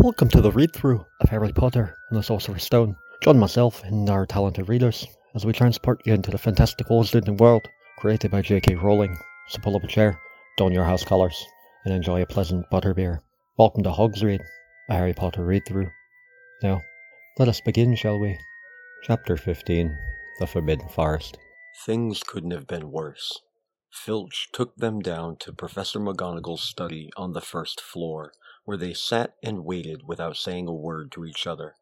Welcome to the read through of Harry Potter and the Sorcerer's Stone. Join myself and our talented readers as we transport you into the fantastic Wizarding world created by J.K. Rowling. So pull up a chair, don your house colours, and enjoy a pleasant butterbeer. Welcome to Hogs Read, a Harry Potter read through. Now, let us begin, shall we? Chapter 15 The Forbidden Forest. Things couldn't have been worse. Filch took them down to Professor McGonagall's study on the first floor, where they sat and waited without saying a word to each other.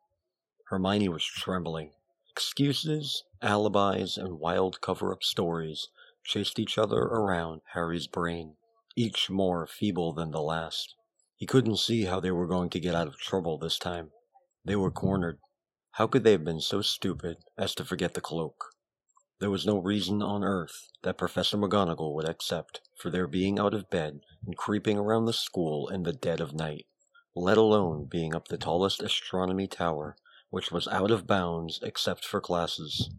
Hermione was trembling. Excuses, alibis, and wild cover up stories chased each other around Harry's brain, each more feeble than the last. He couldn't see how they were going to get out of trouble this time. They were cornered. How could they have been so stupid as to forget the cloak? There was no reason on earth that Professor McGonagall would accept for their being out of bed and creeping around the school in the dead of night, let alone being up the tallest astronomy tower, which was out of bounds except for classes.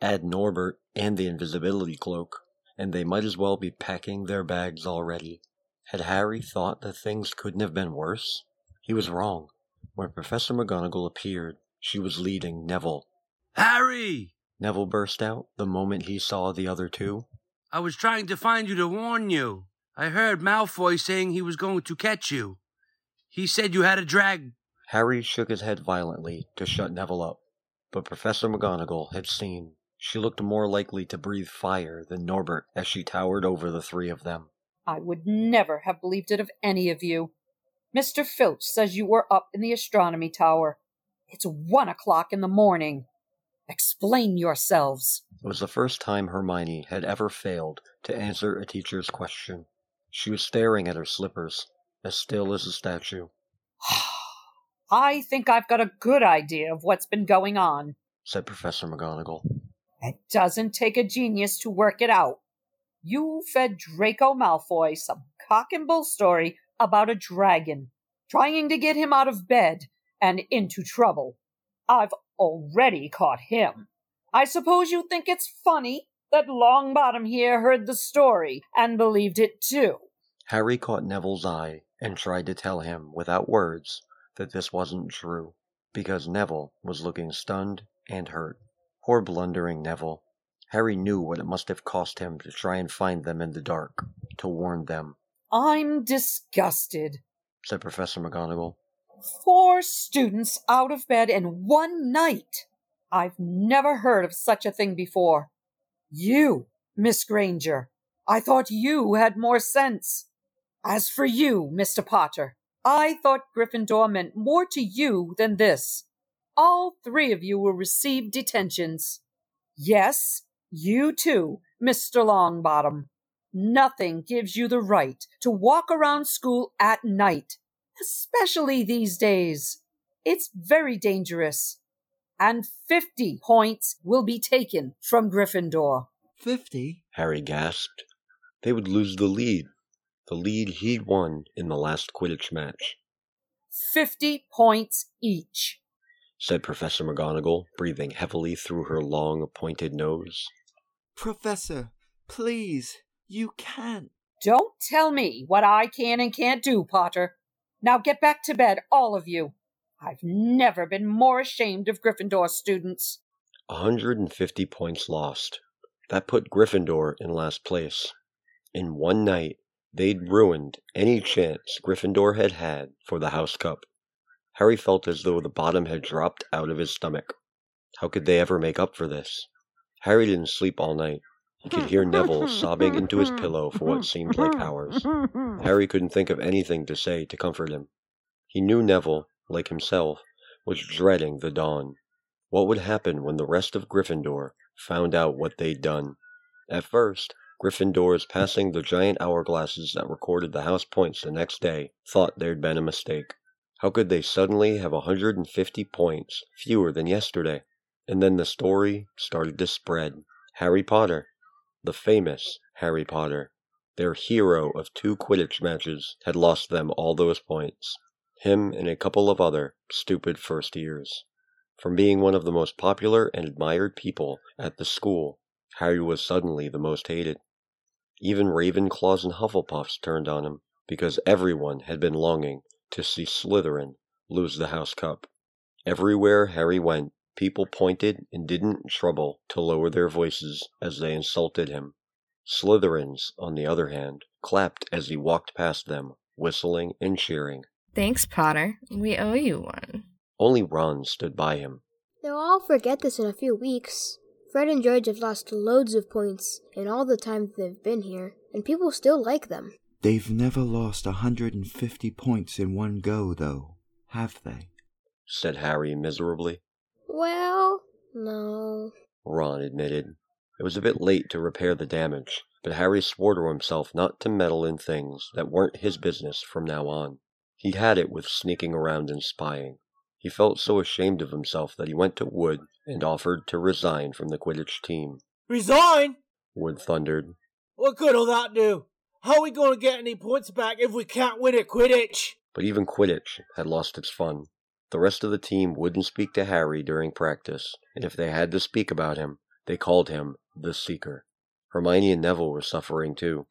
Add Norbert and the invisibility cloak, and they might as well be packing their bags already. Had Harry thought that things couldn't have been worse? He was wrong. When Professor McGonagall appeared, she was leading Neville. Harry! Neville burst out the moment he saw the other two. I was trying to find you to warn you. I heard Malfoy saying he was going to catch you. He said you had a drag. Harry shook his head violently to shut Neville up, but Professor McGonagall had seen. She looked more likely to breathe fire than Norbert as she towered over the three of them. I would never have believed it of any of you. Mr. Filch says you were up in the astronomy tower. It's one o'clock in the morning. Explain yourselves. It was the first time Hermione had ever failed to answer a teacher's question. She was staring at her slippers, as still as a statue. I think I've got a good idea of what's been going on, said Professor McGonagall. It doesn't take a genius to work it out. You fed Draco Malfoy some cock and bull story about a dragon, trying to get him out of bed and into trouble. I've already caught him. I suppose you think it's funny that Longbottom here heard the story and believed it too. Harry caught Neville's eye and tried to tell him, without words, that this wasn't true, because Neville was looking stunned and hurt. Poor blundering Neville. Harry knew what it must have cost him to try and find them in the dark, to warn them. I'm disgusted, said Professor McGonagall. Four students out of bed in one night. I've never heard of such a thing before. You, Miss Granger, I thought you had more sense. As for you, Mr. Potter, I thought Gryffindor meant more to you than this. All three of you will receive detentions. Yes, you too, Mr. Longbottom. Nothing gives you the right to walk around school at night especially these days. It's very dangerous. And 50 points will be taken from Gryffindor. 50? Harry gasped. They would lose the lead. The lead he'd won in the last Quidditch match. 50 points each, said Professor McGonagall, breathing heavily through her long, pointed nose. Professor, please, you can't. Don't tell me what I can and can't do, Potter. Now get back to bed, all of you. I've never been more ashamed of Gryffindor students. A 150 points lost. That put Gryffindor in last place. In one night, they'd ruined any chance Gryffindor had had for the House Cup. Harry felt as though the bottom had dropped out of his stomach. How could they ever make up for this? Harry didn't sleep all night. He could hear Neville sobbing into his pillow for what seemed like hours. Harry couldn't think of anything to say to comfort him. He knew Neville, like himself, was dreading the dawn. What would happen when the rest of Gryffindor found out what they'd done? At first, Gryffindors passing the giant hourglasses that recorded the house points the next day thought there'd been a mistake. How could they suddenly have a 150 points fewer than yesterday? And then the story started to spread. Harry Potter, the famous Harry Potter, their hero of two Quidditch matches, had lost them all those points. Him and a couple of other stupid first years. From being one of the most popular and admired people at the school, Harry was suddenly the most hated. Even Ravenclaws and Hufflepuffs turned on him, because everyone had been longing to see Slytherin lose the House Cup. Everywhere Harry went, people pointed and didn't trouble to lower their voices as they insulted him. Slytherins, on the other hand, clapped as he walked past them, whistling and cheering. Thanks, Potter. We owe you one. Only Ron stood by him. They'll all forget this in a few weeks. Fred and George have lost loads of points in all the time they've been here, and people still like them. They've never lost a 150 points in one go, though, have they? said Harry miserably. Well, no. Ron admitted. It was a bit late to repair the damage, but Harry swore to himself not to meddle in things that weren't his business from now on. He'd had it with sneaking around and spying. He felt so ashamed of himself that he went to Wood and offered to resign from the Quidditch team. Resign? Wood thundered. What good'll that do? How are we going to get any points back if we can't win at Quidditch? But even Quidditch had lost its fun. The rest of the team wouldn't speak to Harry during practice, and if they had to speak about him, they called him the Seeker. Hermione and Neville were suffering too.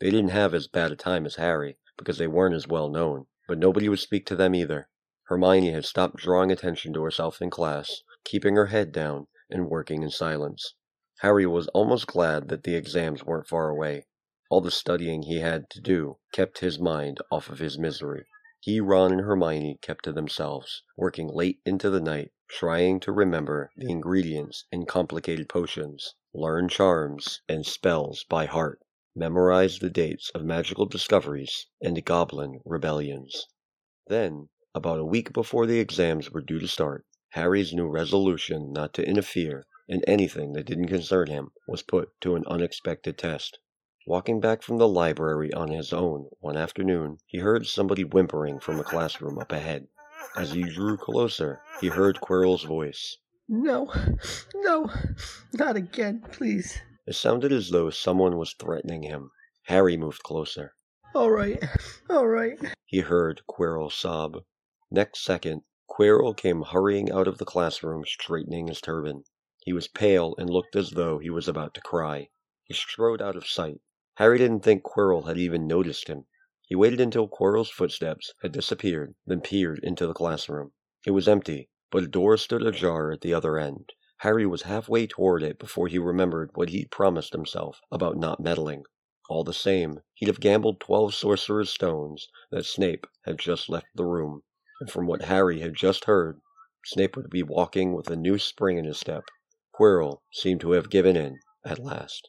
They didn't have as bad a time as Harry, because they weren't as well known, but nobody would speak to them either. Hermione had stopped drawing attention to herself in class, keeping her head down, and working in silence. Harry was almost glad that the exams weren't far away. All the studying he had to do kept his mind off of his misery. He, Ron, and Hermione kept to themselves, working late into the night, trying to remember the ingredients in complicated potions, learn charms and spells by heart, memorize the dates of magical discoveries and goblin rebellions. Then, about a week before the exams were due to start, Harry's new resolution not to interfere in anything that didn't concern him was put to an unexpected test. Walking back from the library on his own one afternoon, he heard somebody whimpering from a classroom up ahead. As he drew closer, he heard Quirrell's voice. No, no, not again, please. It sounded as though someone was threatening him. Harry moved closer. All right, all right. He heard Quirrell sob. Next second, Quirrell came hurrying out of the classroom, straightening his turban. He was pale and looked as though he was about to cry. He strode out of sight. Harry didn't think Quirrell had even noticed him. He waited until Quirrell's footsteps had disappeared, then peered into the classroom. It was empty, but a door stood ajar at the other end. Harry was halfway toward it before he remembered what he'd promised himself about not meddling. All the same, he'd have gambled twelve sorcerer's stones that Snape had just left the room, and from what Harry had just heard, Snape would be walking with a new spring in his step. Quirrell seemed to have given in at last.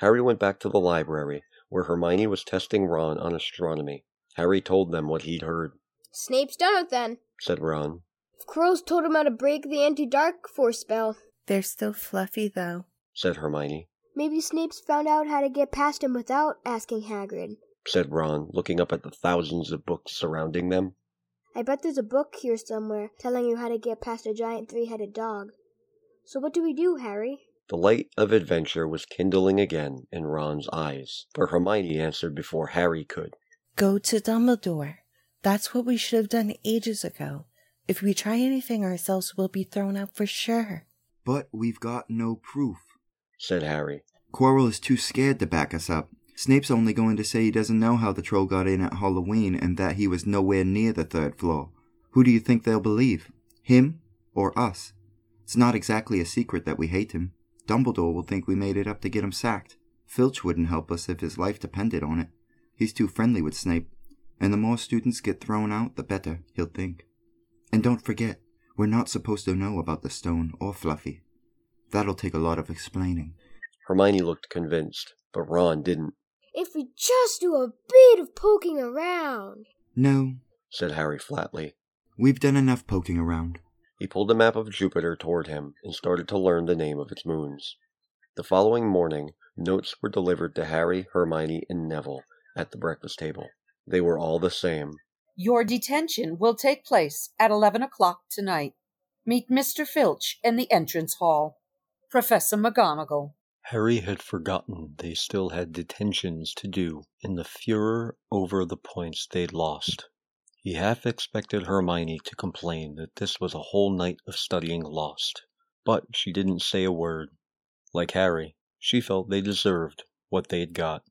Harry went back to the library, where Hermione was testing Ron on astronomy. Harry told them what he'd heard. Snape's done it then. Said Ron. If Quirrell's told him how to break the anti-dark force spell. They're still Fluffy, though. Said Hermione. Maybe Snape's found out how to get past him without asking Hagrid. Said Ron, looking up at the thousands of books surrounding them. I bet there's a book here somewhere telling you how to get past a giant three-headed dog. So what do we do, Harry? The light of adventure was kindling again in Ron's eyes, but Hermione answered before Harry could. Go to Dumbledore. That's what we should have done ages ago. If we try anything ourselves, we'll be thrown out for sure. But we've got no proof, said Harry. Quirrell is too scared to back us up. Snape's only going to say he doesn't know how the troll got in at Halloween and that he was nowhere near the third floor. Who do you think they'll believe? Him or us? It's not exactly a secret that we hate him. Dumbledore will think we made it up to get him sacked. Filch wouldn't help us if his life depended on it. He's too friendly with Snape, and the more students get thrown out, the better, he'll think. And don't forget, we're not supposed to know about the stone or Fluffy. That'll take a lot of explaining. Hermione looked convinced, but Ron didn't. If we just do a bit of poking around. No, said Harry flatly. We've done enough poking around. He pulled a map of Jupiter toward him and started to learn the name of its moons. The following morning, notes were delivered to Harry, Hermione, and Neville at the breakfast table. They were all the same. Your detention will take place at eleven o'clock tonight. Meet Mr. Filch in the entrance hall. Professor McGonagall. Harry had forgotten they still had detentions to do in the furor over the points they'd lost. He half expected Hermione to complain that this was a whole night of studying lost, but she didn't say a word. Like Harry, she felt they deserved what they'd got.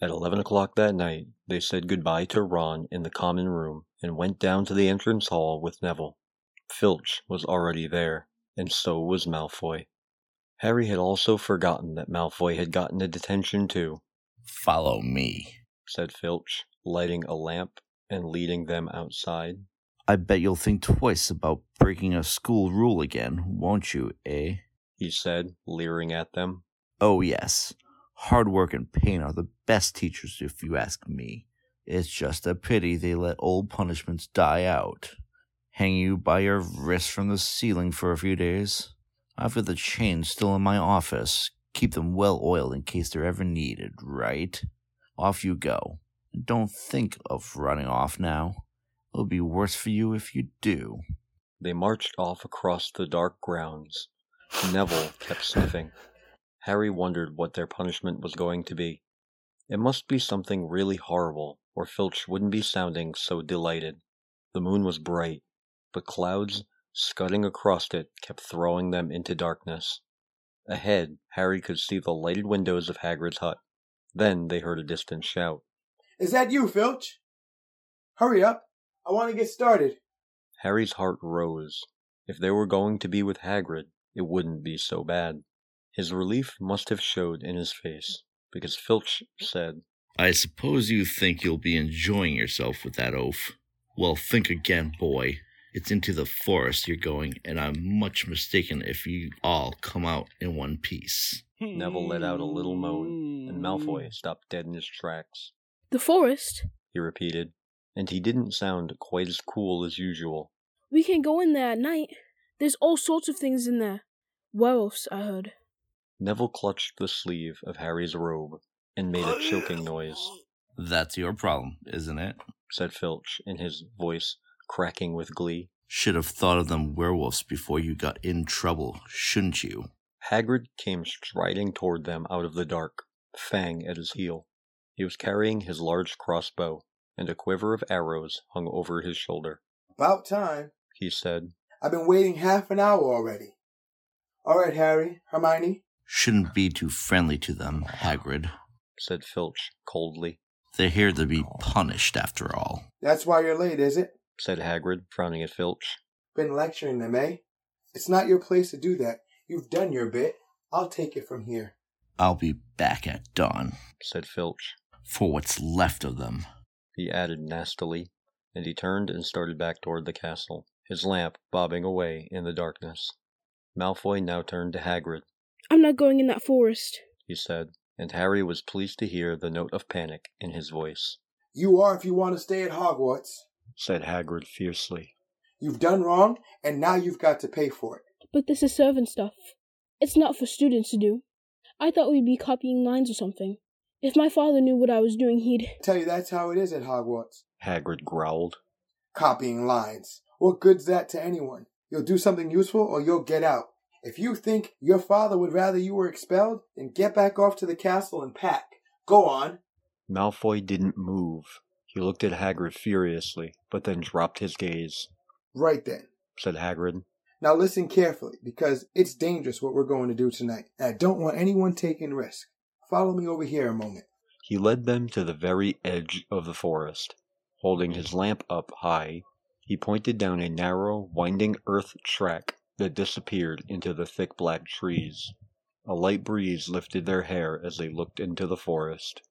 At eleven o'clock that night, they said goodbye to Ron in the common room and went down to the entrance hall with Neville. Filch was already there, and so was Malfoy. Harry had also forgotten that Malfoy had gotten a detention too. Follow me, said Filch, lighting a lamp and leading them outside. I bet you'll think twice about breaking a school rule again, won't you, eh? He said, leering at them. Oh, yes. Hard work and pain are the best teachers, if you ask me. It's just a pity they let old punishments die out. Hang you by your wrists from the ceiling for a few days. I've got the chains still in my office. Keep them well oiled in case they're ever needed, right? Off you go. Don't think of running off now. It'll be worse for you if you do. They marched off across the dark grounds. Neville kept sniffing. Harry wondered what their punishment was going to be. It must be something really horrible, or Filch wouldn't be sounding so delighted. The moon was bright, but clouds scudding across it kept throwing them into darkness. Ahead, Harry could see the lighted windows of Hagrid's hut. Then they heard a distant shout. Is that you, Filch? Hurry up. I want to get started. Harry's heart rose. If they were going to be with Hagrid, it wouldn't be so bad. His relief must have showed in his face, because Filch said, I suppose you think you'll be enjoying yourself with that oaf. Well, think again, boy. It's into the forest you're going, and I'm much mistaken if you all come out in one piece. Neville let out a little moan, and Malfoy stopped dead in his tracks. The forest? He repeated, and he didn't sound quite as cool as usual. We can go in there at night. There's all sorts of things in there. Werewolves, I heard. Neville clutched the sleeve of Harry's robe and made a choking noise. That's your problem, isn't it? said Filch, in his voice cracking with glee. Should have thought of them werewolves before you got in trouble, shouldn't you? Hagrid came striding toward them out of the dark, Fang at his heel. He was carrying his large crossbow, and a quiver of arrows hung over his shoulder. About time, he said. I've been waiting half an hour already. All right, Harry, Hermione. Shouldn't be too friendly to them, Hagrid, said Filch coldly. They're here to be punished, after all. That's why you're late, is it? said Hagrid, frowning at Filch. Been lecturing them, eh? It's not your place to do that. You've done your bit. I'll take it from here. I'll be back at dawn, said Filch. For what's left of them, he added nastily, and he turned and started back toward the castle, his lamp bobbing away in the darkness. Malfoy now turned to Hagrid. I'm not going in that forest, he said, and Harry was pleased to hear the note of panic in his voice. You are if you want to stay at Hogwarts, said Hagrid fiercely. You've done wrong, and now you've got to pay for it. But this is servant stuff. It's not for students to do. I thought we'd be copying lines or something. If my father knew what I was doing, he'd. Tell you that's how it is at Hogwarts. Hagrid growled. Copying lines. What good's that to anyone? You'll do something useful or you'll get out. If you think your father would rather you were expelled, then get back off to the castle and pack. Go on. Malfoy didn't move. He looked at Hagrid furiously, but then dropped his gaze. Right then, said Hagrid. Now listen carefully, because it's dangerous what we're going to do tonight, and I don't want anyone taking risk. Follow me over here a moment. He led them to the very edge of the forest. Holding his lamp up high, he pointed down a narrow, winding earth track that disappeared into the thick black trees. A light breeze lifted their hair as they looked into the forest.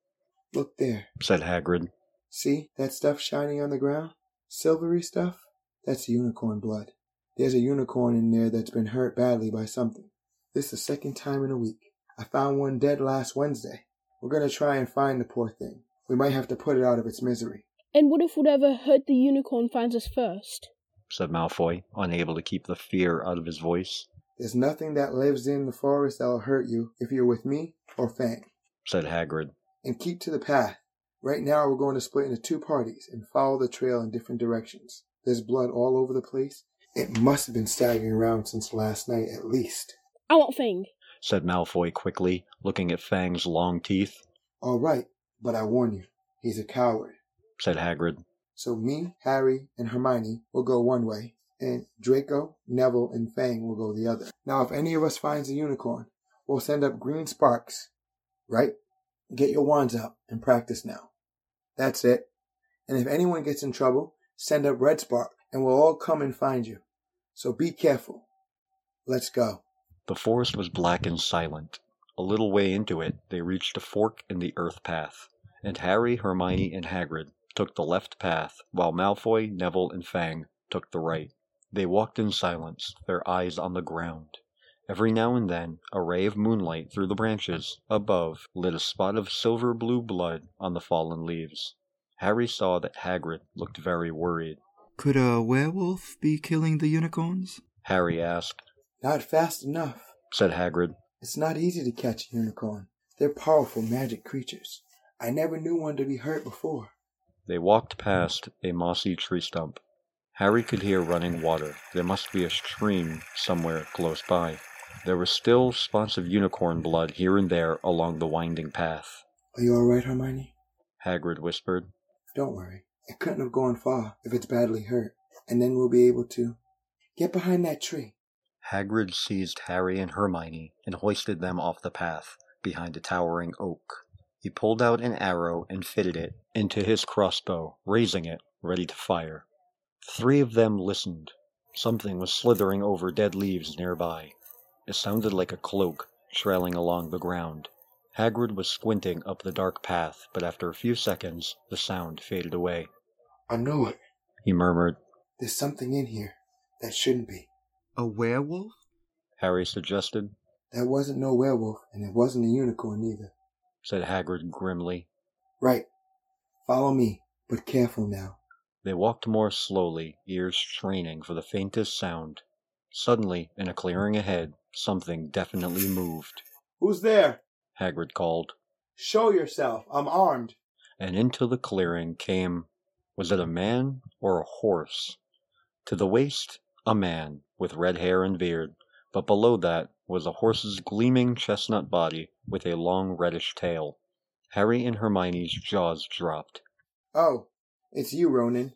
Look there, said Hagrid. See that stuff shining on the ground? Silvery stuff? That's unicorn blood. There's a unicorn in there that's been hurt badly by something. This is the second time in a week. I found one dead last Wednesday. We're going to try and find the poor thing. We might have to put it out of its misery. And what if whatever hurt the unicorn finds us first? said Malfoy, unable to keep the fear out of his voice. There's nothing that lives in the forest that'll hurt you if you're with me or Fang, said Hagrid. And keep to the path. Right now we're going to split into two parties and follow the trail in different directions. There's blood all over the place. It must have been staggering around since last night at least. I want Fang, said Malfoy quickly, looking at Fang's long teeth. All right, but I warn you, he's a coward, said Hagrid. So me, Harry, and Hermione will go one way, and Draco, Neville, and Fang will go the other. Now, if any of us finds a unicorn, we'll send up green sparks. Right? Get your wands out and practice now. That's it. And if anyone gets in trouble, send up Red Spark, and we'll all come and find you. So be careful. Let's go. The forest was black and silent. A little way into it, they reached a fork in the earth path, and Harry, Hermione, and Hagrid took the left path, while Malfoy, Neville, and Fang took the right. They walked in silence, their eyes on the ground. Every now and then, a ray of moonlight through the branches above lit a spot of silver blue blood on the fallen leaves. Harry saw that Hagrid looked very worried. Could a werewolf be killing the unicorns? Harry asked. Not fast enough, said Hagrid. It's not easy to catch a unicorn. They're powerful magic creatures. I never knew one to be hurt before. They walked past a mossy tree stump. Harry could hear running water. There must be a stream somewhere close by. There were still spots of unicorn blood here and there along the winding path. Are you all right, Hermione? Hagrid whispered. Don't worry. It couldn't have gone far if it's badly hurt, and then we'll be able to get behind that tree. Hagrid seized Harry and Hermione and hoisted them off the path behind a towering oak. He pulled out an arrow and fitted it into his crossbow, raising it, ready to fire. Three of them listened. Something was slithering over dead leaves nearby. It sounded like a cloak trailing along the ground. Hagrid was squinting up the dark path, but after a few seconds, the sound faded away. I knew it, he murmured. There's something in here that shouldn't be. A werewolf? Harry suggested. That wasn't no werewolf, and it wasn't a unicorn either, said Hagrid grimly. Right. Follow me, but careful now. They walked more slowly, ears straining for the faintest sound. Suddenly, in a clearing ahead, something definitely moved. Who's there? Hagrid called. Show yourself. I'm armed. And into the clearing came was it a man or a horse? To the waist, a man, with red hair and beard, but below that was a horse's gleaming chestnut body with a long reddish tail. Harry and Hermione's jaws dropped. Oh, it's you, Ronan,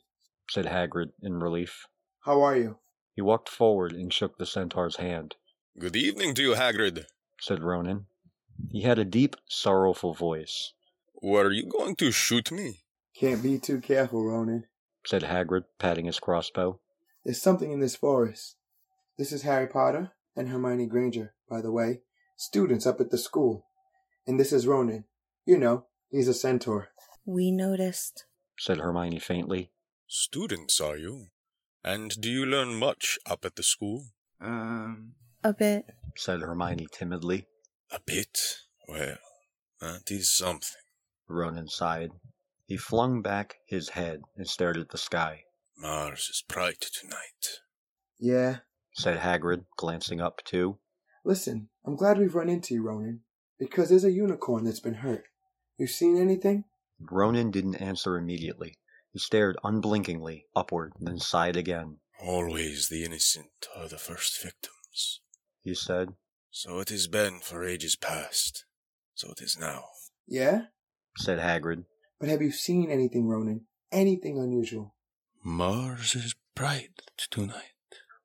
said Hagrid in relief. How are you? He walked forward and shook the centaur's hand. Good evening to you, Hagrid, said Ronan. He had a deep, sorrowful voice. Were you going to shoot me? Can't be too careful, Ronan, said Hagrid, patting his crossbow. There's something in this forest. This is Harry Potter and Hermione Granger, by the way, students up at the school. And this is Ronan. You know, he's a centaur. We noticed, said Hermione faintly. Students, are you? And do you learn much up at the school? Um. A bit, said Hermione timidly. A bit? Well, that is something. Ronan sighed. He flung back his head and stared at the sky. Mars is bright tonight. Yeah, said Hagrid, glancing up too. Listen, I'm glad we've run into you, Ronan, because there's a unicorn that's been hurt. You seen anything? Ronan didn't answer immediately. He stared unblinkingly upward, then sighed again. Always the innocent are the first victims, he said. So it has been for ages past. So it is now. Yeah? said Hagrid. But have you seen anything, Ronan? Anything unusual? Mars is bright tonight,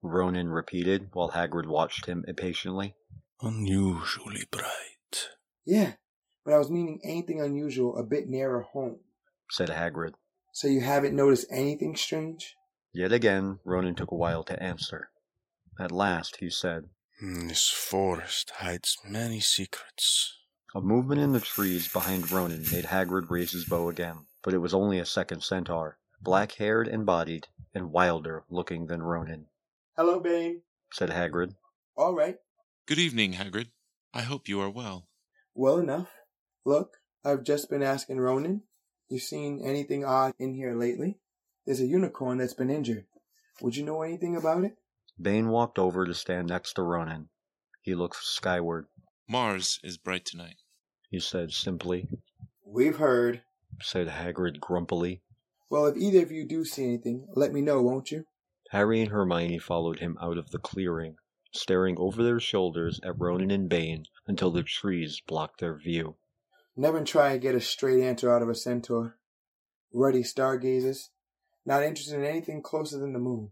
Ronan repeated while Hagrid watched him impatiently. Unusually bright. Yeah, but I was meaning anything unusual a bit nearer home, said Hagrid. So you haven't noticed anything strange? Yet again, Ronan took a while to answer. At last, he said, hmm, This forest hides many secrets. A movement in the trees behind Ronan made Hagrid raise his bow again, but it was only a second centaur, black-haired and bodied, and wilder looking than Ronan. Hello, Bane, said Hagrid. All right. Good evening, Hagrid. I hope you are well. Well enough. Look, I've just been asking Ronan. You seen anything odd in here lately? There's a unicorn that's been injured. Would you know anything about it? Bane walked over to stand next to Ronan. He looked skyward. Mars is bright tonight, he said simply. We've heard, said Hagrid grumpily. Well, if either of you do see anything, let me know, won't you? Harry and Hermione followed him out of the clearing, staring over their shoulders at Ronan and Bane until the trees blocked their view. Never try and get a straight answer out of a centaur. Ruddy stargazers, not interested in anything closer than the moon.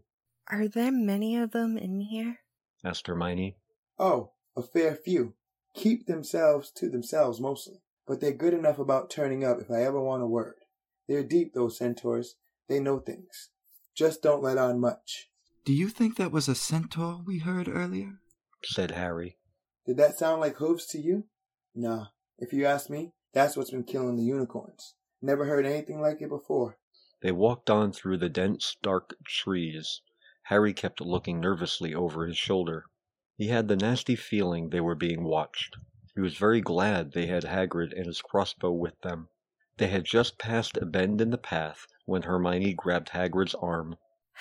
Are there many of them in here? asked Hermione. Oh, a fair few. Keep themselves to themselves mostly, but they're good enough about turning up if I ever want a word. They're deep, those centaurs. They know things. Just don't let on much. Do you think that was a centaur we heard earlier? said Harry. Did that sound like hooves to you? Nah. If you ask me, that's what's been killing the unicorns. Never heard anything like it before. They walked on through the dense, dark trees. Harry kept looking nervously over his shoulder. He had the nasty feeling they were being watched. He was very glad they had Hagrid and his crossbow with them. They had just passed a bend in the path when Hermione grabbed Hagrid's arm.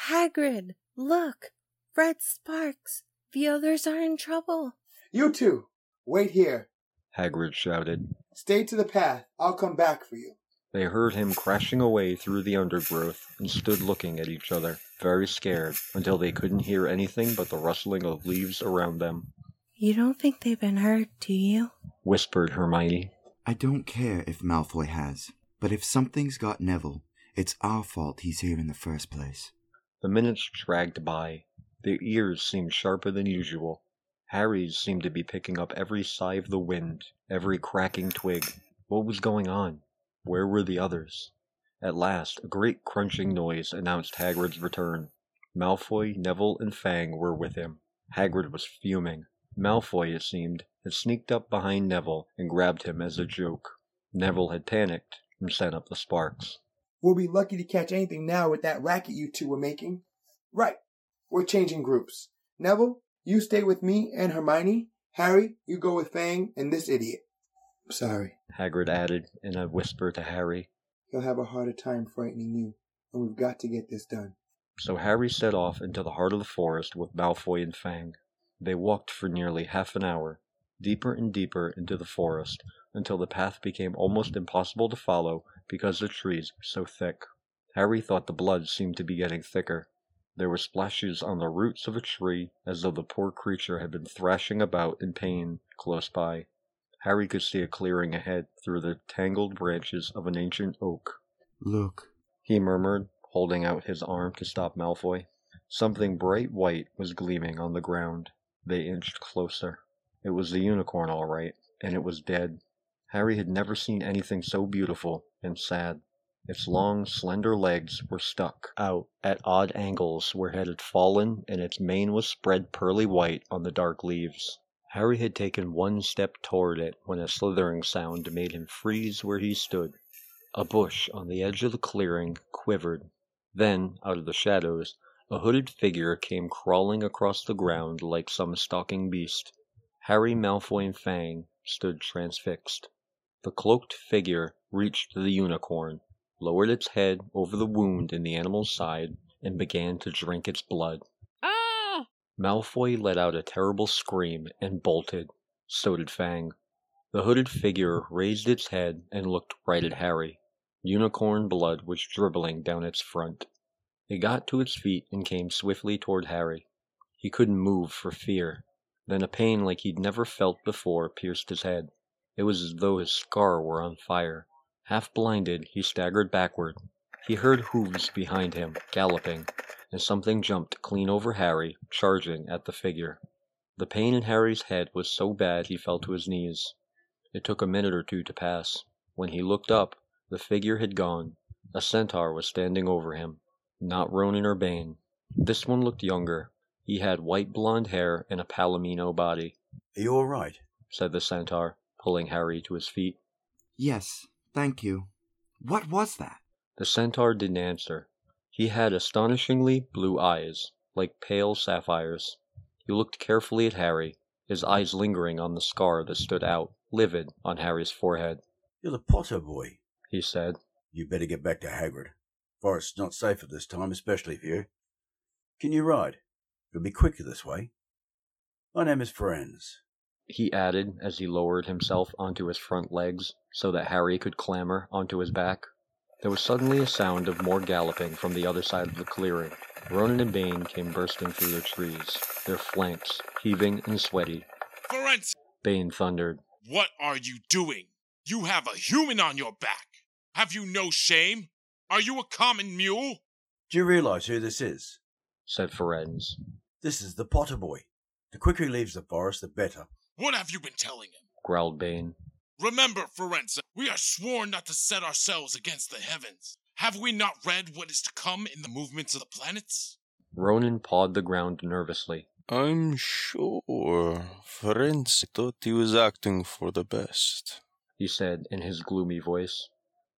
Hagrid, look! Red Sparks! The others are in trouble. You two, wait here. Hagrid shouted. Stay to the path. I'll come back for you. They heard him crashing away through the undergrowth and stood looking at each other, very scared, until they couldn't hear anything but the rustling of leaves around them. You don't think they've been hurt, do you? Whispered Hermione. I don't care if Malfoy has, but if something's got Neville, it's our fault he's here in the first place. The minutes dragged by. Their ears seemed sharper than usual. Harry's seemed to be picking up every sigh of the wind, every cracking twig. What was going on? Where were the others? At last, a great crunching noise announced Hagrid's return. Malfoy, Neville, and Fang were with him. Hagrid was fuming. Malfoy, it seemed, had sneaked up behind Neville and grabbed him as a joke. Neville had panicked and sent up the sparks. We'll be lucky to catch anything now with that racket you two were making. Right. We're changing groups. Neville, you stay with me and Hermione. Harry, you go with Fang and this idiot. Sorry. Hagrid added in a whisper to Harry. He'll have a harder time frightening you, and we've got to get this done. So Harry set off into the heart of the forest with Malfoy and Fang. They walked for nearly half an hour, deeper and deeper into the forest, until the path became almost impossible to follow because the trees were so thick. Harry thought the blood seemed to be getting thicker. There were splashes on the roots of a tree as though the poor creature had been thrashing about in pain close by. Harry could see a clearing ahead through the tangled branches of an ancient oak. Look, he murmured, holding out his arm to stop Malfoy. Something bright white was gleaming on the ground. They inched closer. It was the unicorn, all right, and it was dead. Harry had never seen anything so beautiful and sad. Its long, slender legs were stuck out at odd angles where it had fallen, and its mane was spread pearly white on the dark leaves. Harry had taken one step toward it when a slithering sound made him freeze where he stood. A bush on the edge of the clearing quivered. Then, out of the shadows, a hooded figure came crawling across the ground like some stalking beast. Harry, Malfoy, and Fang stood transfixed. The cloaked figure reached the unicorn, lowered its head over the wound in the animal's side, and began to drink its blood. Ah! Malfoy let out a terrible scream and bolted. So did Fang. The hooded figure raised its head and looked right at Harry. Unicorn blood was dribbling down its front. It got to its feet and came swiftly toward Harry. He couldn't move for fear. Then a pain like he'd never felt before pierced his head. It was as though his scar were on fire. Half blinded, he staggered backward. He heard hooves behind him, galloping, and something jumped clean over Harry, charging at the figure. The pain in Harry's head was so bad he fell to his knees. It took a minute or two to pass. When he looked up, the figure had gone. A centaur was standing over him. Not Ronan or Bane. This one looked younger. He had white blonde hair and a palomino body. Are you all right? said the centaur, pulling Harry to his feet. Yes, thank you. What was that? The centaur didn't answer. He had astonishingly blue eyes, like pale sapphires. He looked carefully at Harry, his eyes lingering on the scar that stood out, livid, on Harry's forehead. You're the Potter boy, he said. You better get back to Hagrid. Forest's not safe at this time, especially for you. Can you ride? It'll be quicker this way. My name is Firenze. He added as he lowered himself onto his front legs so that Harry could clamber onto his back. There was suddenly a sound of more galloping from the other side of the clearing. Ronan and Bane came bursting through the trees, their flanks heaving and sweaty. Firenze! Bane thundered. What are you doing? You have a human on your back. Have you no shame? Are you a common mule? Do you realize who this is? said Firenze. This is the Potter boy. The quicker he leaves the forest, the better. What have you been telling him? growled Bane. Remember, Firenze, we are sworn not to set ourselves against the heavens. Have we not read what is to come in the movements of the planets? Ronan pawed the ground nervously. I'm sure Firenze thought he was acting for the best. He said in his gloomy voice.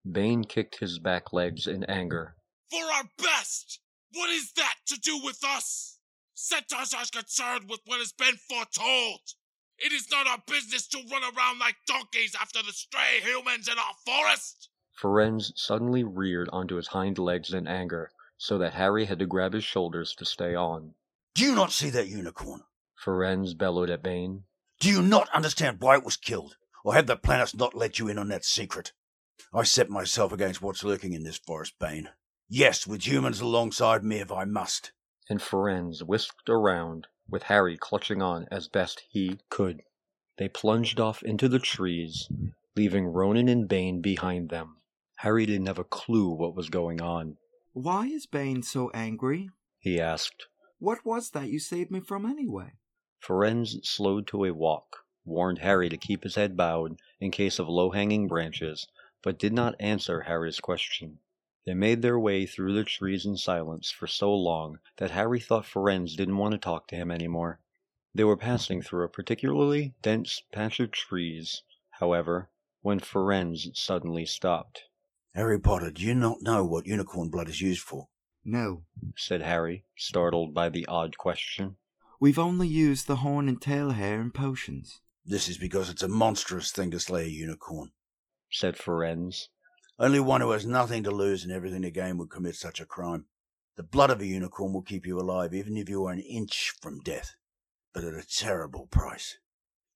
Bane kicked his back legs in anger. For our best! What is that to do with us? Centaurs are concerned with what has been foretold. It is not our business to run around like donkeys after the stray humans in our forest. Firenze suddenly reared onto his hind legs in anger, so that Harry had to grab his shoulders to stay on. Do you not see that unicorn? Firenze bellowed at Bane. Do you not understand why it was killed? Or have the planets not let you in on that secret? I set myself against what's lurking in this forest, Bane. Yes, with humans alongside me if I must. And Firenze whisked around, with Harry clutching on as best he could. They plunged off into the trees, leaving Ronan and Bane behind them. Harry didn't have a clue what was going on. Why is Bane so angry? He asked. What was that you saved me from anyway? Firenze slowed to a walk, warned Harry to keep his head bowed in case of low hanging branches, but did not answer Harry's question. They made their way through the trees in silence for so long that Harry thought Firenze didn't want to talk to him anymore. They were passing through a particularly dense patch of trees, however, when Firenze suddenly stopped. Harry Potter, do you not know what unicorn blood is used for? No, said Harry, startled by the odd question. We've only used the horn and tail hair in potions. This is because it's a monstrous thing to slay a unicorn, said Firenze. Only one who has nothing to lose and everything to gain would commit such a crime. The blood of a unicorn will keep you alive even if you are an inch from death, but at a terrible price.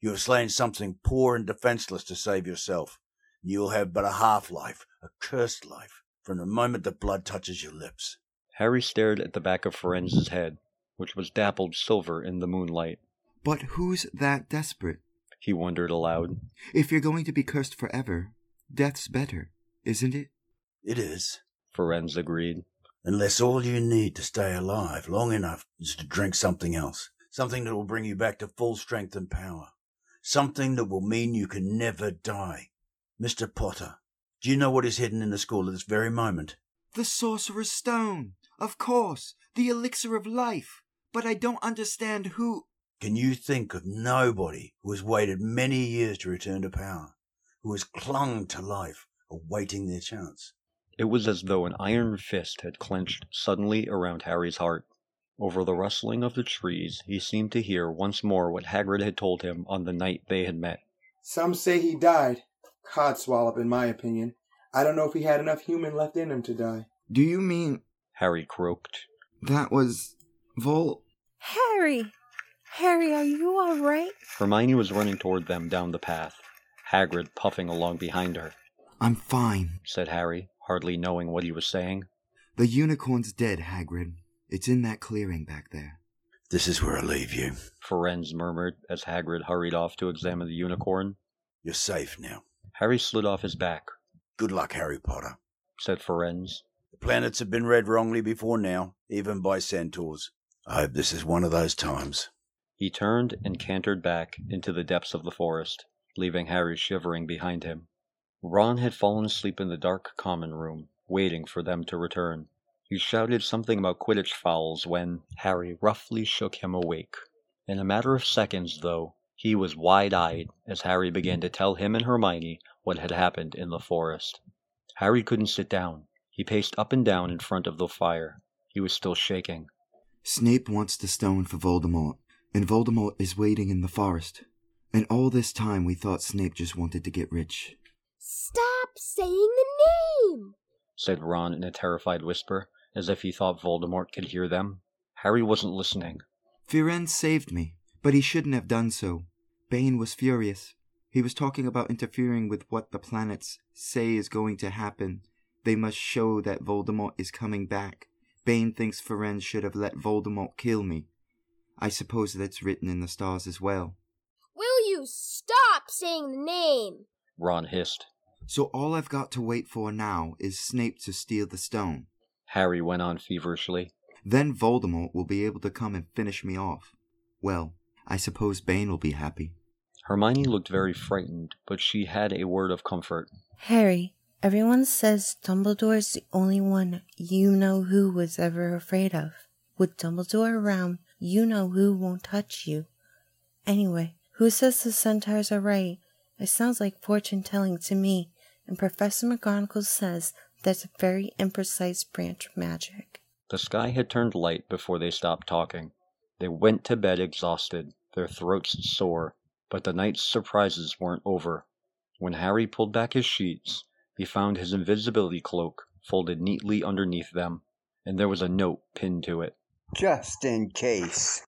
You have slain something poor and defenseless to save yourself, and you will have but a half life, a cursed life, from the moment the blood touches your lips. Harry stared at the back of Firenze's head, which was dappled silver in the moonlight. But who's that desperate? He wondered aloud. If you're going to be cursed forever, death's better, isn't it? It is, Firenze agreed. Unless all you need to stay alive long enough is to drink something else, something that will bring you back to full strength and power, something that will mean you can never die. Mr. Potter, do you know what is hidden in the school at this very moment? The Sorcerer's Stone! Of course! The elixir of life! But I don't understand who. Can you think of nobody who has waited many years to return to power, who has clung to life, awaiting their chance? It was as though an iron fist had clenched suddenly around Harry's heart. Over the rustling of the trees, he seemed to hear once more what Hagrid had told him on the night they had met. Some say he died. Codswallop, in my opinion. I don't know if he had enough human left in him to die. Do you mean. Harry croaked. That was. Vol. Harry! Harry, are you all right? Hermione was running toward them down the path, Hagrid puffing along behind her. I'm fine, said Harry, hardly knowing what he was saying. The unicorn's dead, Hagrid. It's in that clearing back there. This is where I leave you, Firenze murmured as Hagrid hurried off to examine the unicorn. You're safe now. Harry slid off his back. Good luck, Harry Potter, said Firenze. The planets have been read wrongly before now, even by centaurs. I hope this is one of those times. He turned and cantered back into the depths of the forest, leaving Harry shivering behind him. Ron had fallen asleep in the dark common room, waiting for them to return. He shouted something about Quidditch fouls when Harry roughly shook him awake. In a matter of seconds, though, he was wide eyed as Harry began to tell him and Hermione what had happened in the forest. Harry couldn't sit down. He paced up and down in front of the fire. He was still shaking. Snape wants the stone for Voldemort, and Voldemort is waiting in the forest. And all this time we thought Snape just wanted to get rich. Stop saying the name! said Ron in a terrified whisper, as if he thought Voldemort could hear them. Harry wasn't listening. Firenze saved me, but he shouldn't have done so. Bane was furious. He was talking about interfering with what the planets say is going to happen. They must show that Voldemort is coming back. Bane thinks Firenze should have let Voldemort kill me. I suppose that's written in the stars as well. Will you stop saying the name? Ron hissed. So all I've got to wait for now is Snape to steal the stone. Harry went on feverishly. Then Voldemort will be able to come and finish me off. Well, I suppose Bane will be happy. Hermione looked very frightened, but she had a word of comfort. Harry, Everyone says Dumbledore's the only one you know who was ever afraid of. With Dumbledore around, you know who won't touch you. Anyway, who says the centaurs are right? It sounds like fortune telling to me, and Professor McGonagall says that's a very imprecise branch of magic. The sky had turned light before they stopped talking. They went to bed exhausted, their throats sore, but the night's surprises weren't over. When Harry pulled back his sheets, he found his invisibility cloak folded neatly underneath them, and there was a note pinned to it. Just in case.